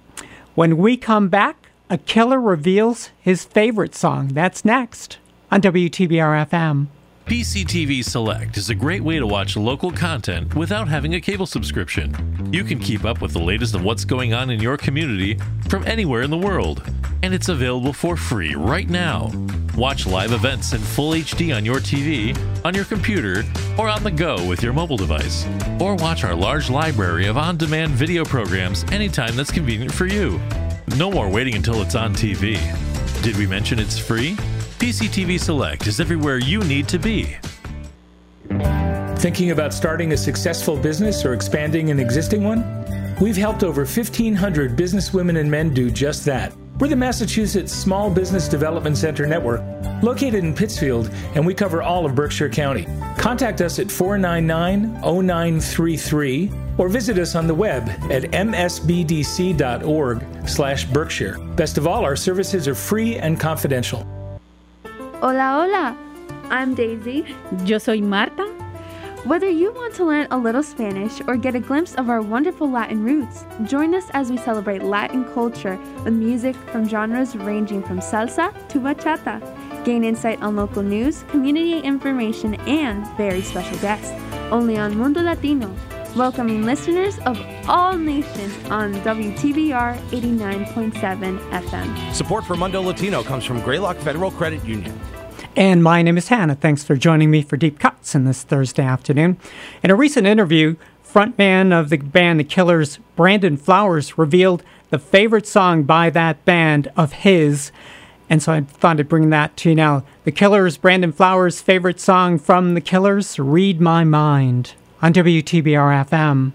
When we come back, a killer reveals his favorite song. That's next on WTBR FM. PCTV Select is a great way to watch local content without having a cable subscription. You can keep up with the latest of what's going on in your community from anywhere in the world, and it's available for free right now. Watch live events in full HD on your TV, on your computer, or on the go with your mobile device. Or watch our large library of on demand video programs anytime that's convenient for you. No more waiting until it's on TV. Did we mention it's free? PCTV Select is everywhere you need to be. Thinking about starting a successful business or expanding an existing one? We've helped over 1,500 businesswomen and men do just that. We're the Massachusetts Small Business Development Center Network, located in Pittsfield, and we cover all of Berkshire County. Contact us at 499 0933 or visit us on the web at msbdc.org slash Berkshire. Best of all, our services are free and confidential. Hola, hola. I'm Daisy. Yo soy Marta. Whether you want to learn a little Spanish or get a glimpse of our wonderful Latin roots, join us as we celebrate Latin culture with music from genres ranging from salsa to bachata. Gain insight on local news, community information, and very special guests. Only on Mundo Latino, welcoming listeners of all nations on WTBR 89.7 FM. Support for Mundo Latino comes from Greylock Federal Credit Union. And my name is Hannah. Thanks for joining me for Deep Cuts in this Thursday afternoon. In a recent interview, frontman of the band The Killers, Brandon Flowers, revealed the favorite song by that band of his. And so I thought I'd bring that to you now. The Killers, Brandon Flowers' favorite song from The Killers, Read My Mind, on WTBR FM.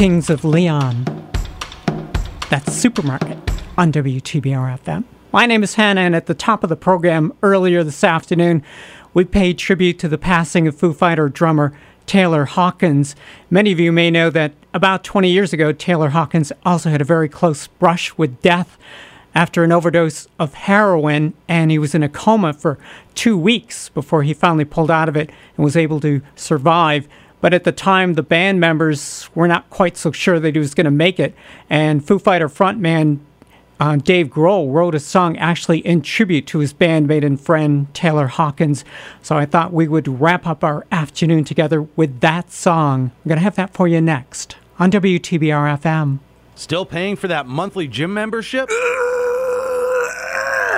Kings of Leon. That's Supermarket on WTBR FM. My name is Hannah, and at the top of the program earlier this afternoon, we paid tribute to the passing of Foo Fighter drummer Taylor Hawkins. Many of you may know that about 20 years ago, Taylor Hawkins also had a very close brush with death after an overdose of heroin, and he was in a coma for two weeks before he finally pulled out of it and was able to survive. But at the time, the band members were not quite so sure that he was going to make it, and Foo Fighter frontman uh, Dave Grohl wrote a song actually in tribute to his bandmate and friend Taylor Hawkins. So I thought we would wrap up our afternoon together with that song. I'm going to have that for you next on WTBR FM. Still paying for that monthly gym membership?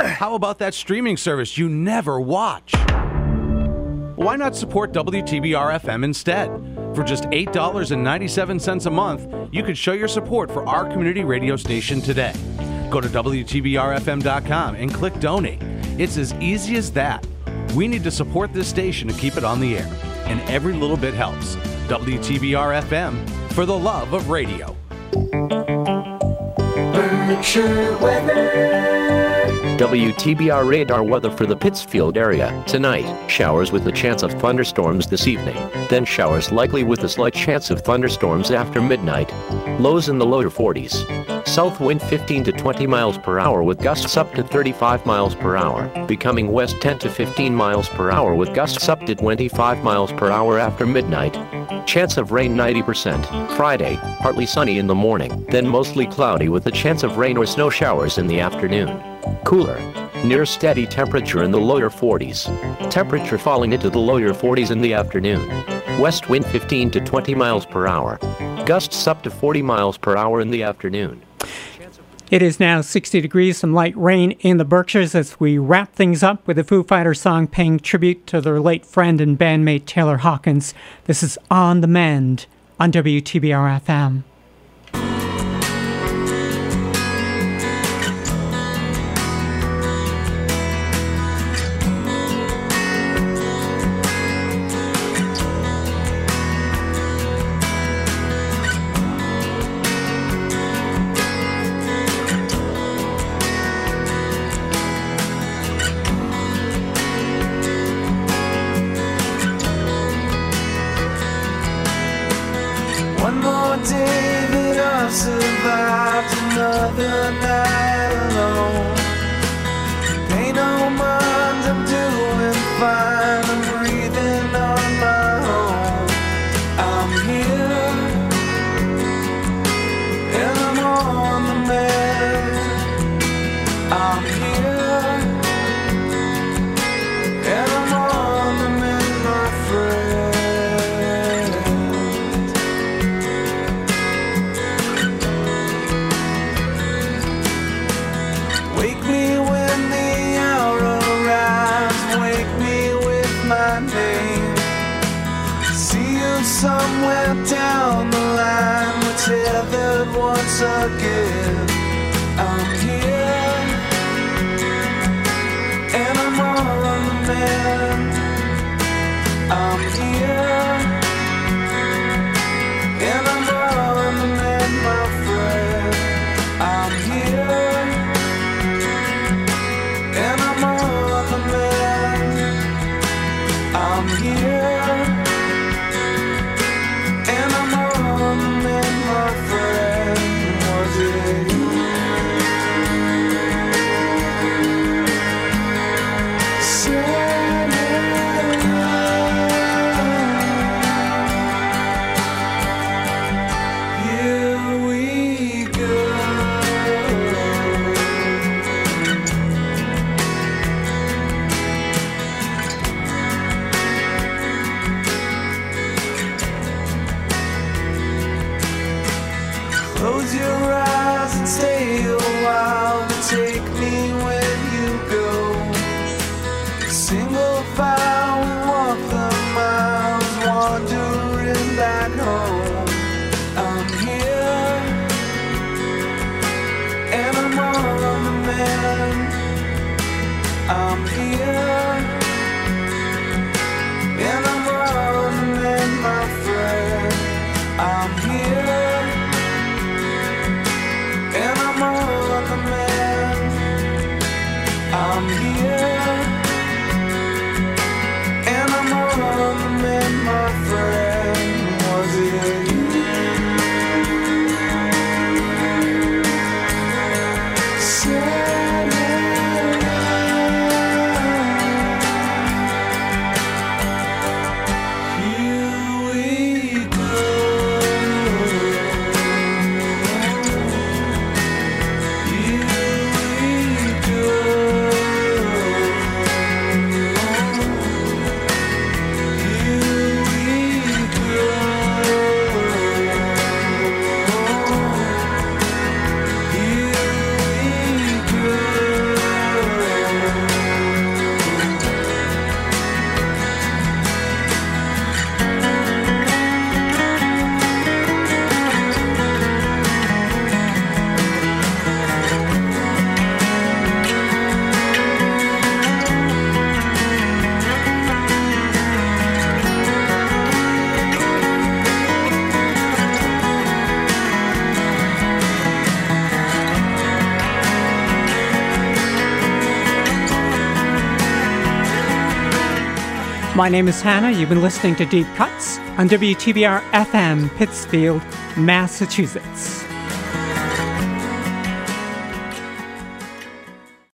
How about that streaming service you never watch? Why not support WTBR FM instead? For just $8.97 a month, you can show your support for our community radio station today. Go to WTBRFM.com and click donate. It's as easy as that. We need to support this station to keep it on the air, and every little bit helps. WTBR FM for the love of radio. Berkshire weather. WTBR radar weather for the Pittsfield area. Tonight, showers with the chance of thunderstorms this evening. Then showers likely with a slight chance of thunderstorms after midnight. Lows in the lower 40s. South wind 15 to 20 miles per hour with gusts up to 35 miles per hour, becoming west 10 to 15 miles per hour with gusts up to 25 miles per hour after midnight. Chance of rain 90%. Friday, partly sunny in the morning, then mostly cloudy with a chance of rain or snow showers in the afternoon. Cooler. Near steady temperature in the lower 40s. Temperature falling into the lower 40s in the afternoon. West wind 15 to 20 miles per hour. Gusts up to 40 miles per hour in the afternoon. It is now 60 degrees, some light rain in the Berkshires as we wrap things up with a Foo Fighters song paying tribute to their late friend and bandmate Taylor Hawkins. This is On the Mend on WTBR FM. My name is Hannah. You've been listening to Deep Cuts on WTBR FM, Pittsfield, Massachusetts.